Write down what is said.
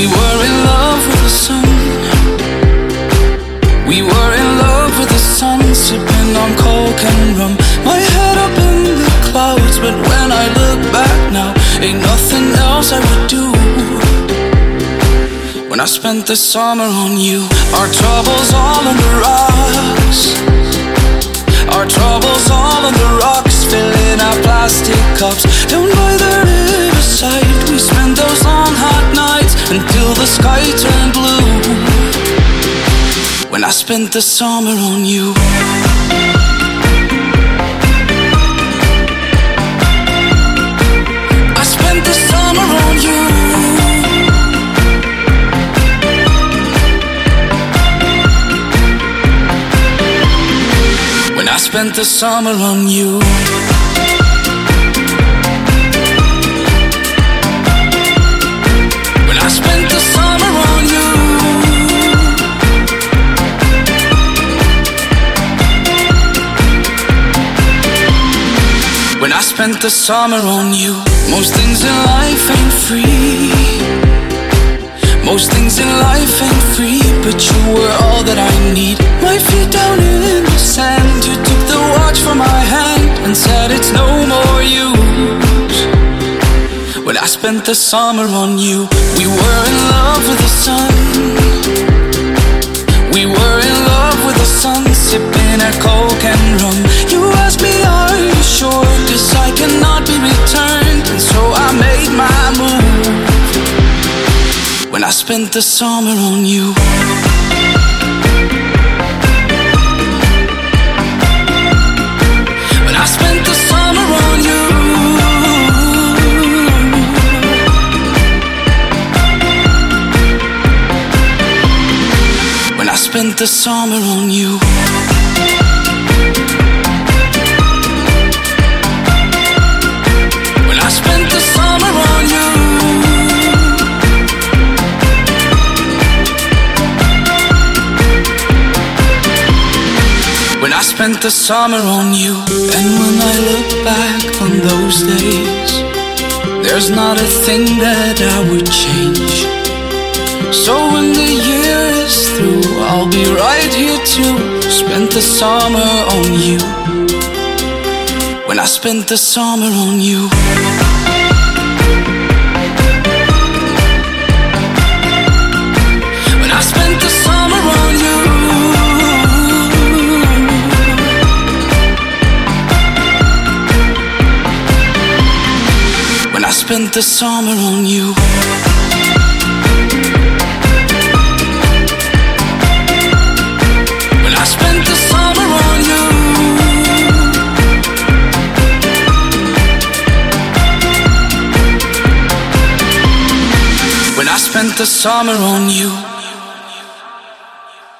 We were in love with the sun. We were in love with the sun, sipping on coke and rum. My head up in the clouds, but when I look back now, ain't nothing else I would do. When I spent the summer on you, our troubles all on the rocks. Our troubles all on the rocks, filling our plastic cups. Spent the summer on you. I spent the summer on you. When I spent the summer on you. Spent the summer on you. Most things in life ain't free. Most things in life ain't free, but you were all that I need. My feet down in the sand, you took the watch from my hand and said it's no more use. When I spent the summer on you, we were in love with the sun. When I spent the summer on you. When I spent the summer on you. When I spent the summer on you. Spent the summer on you. And when I look back on those days, there's not a thing that I would change. So when the year is through, I'll be right here too. Spent the summer on you. When I spent the summer on you. Spent the summer on you. When I spent the summer on you. When I spent the summer on you.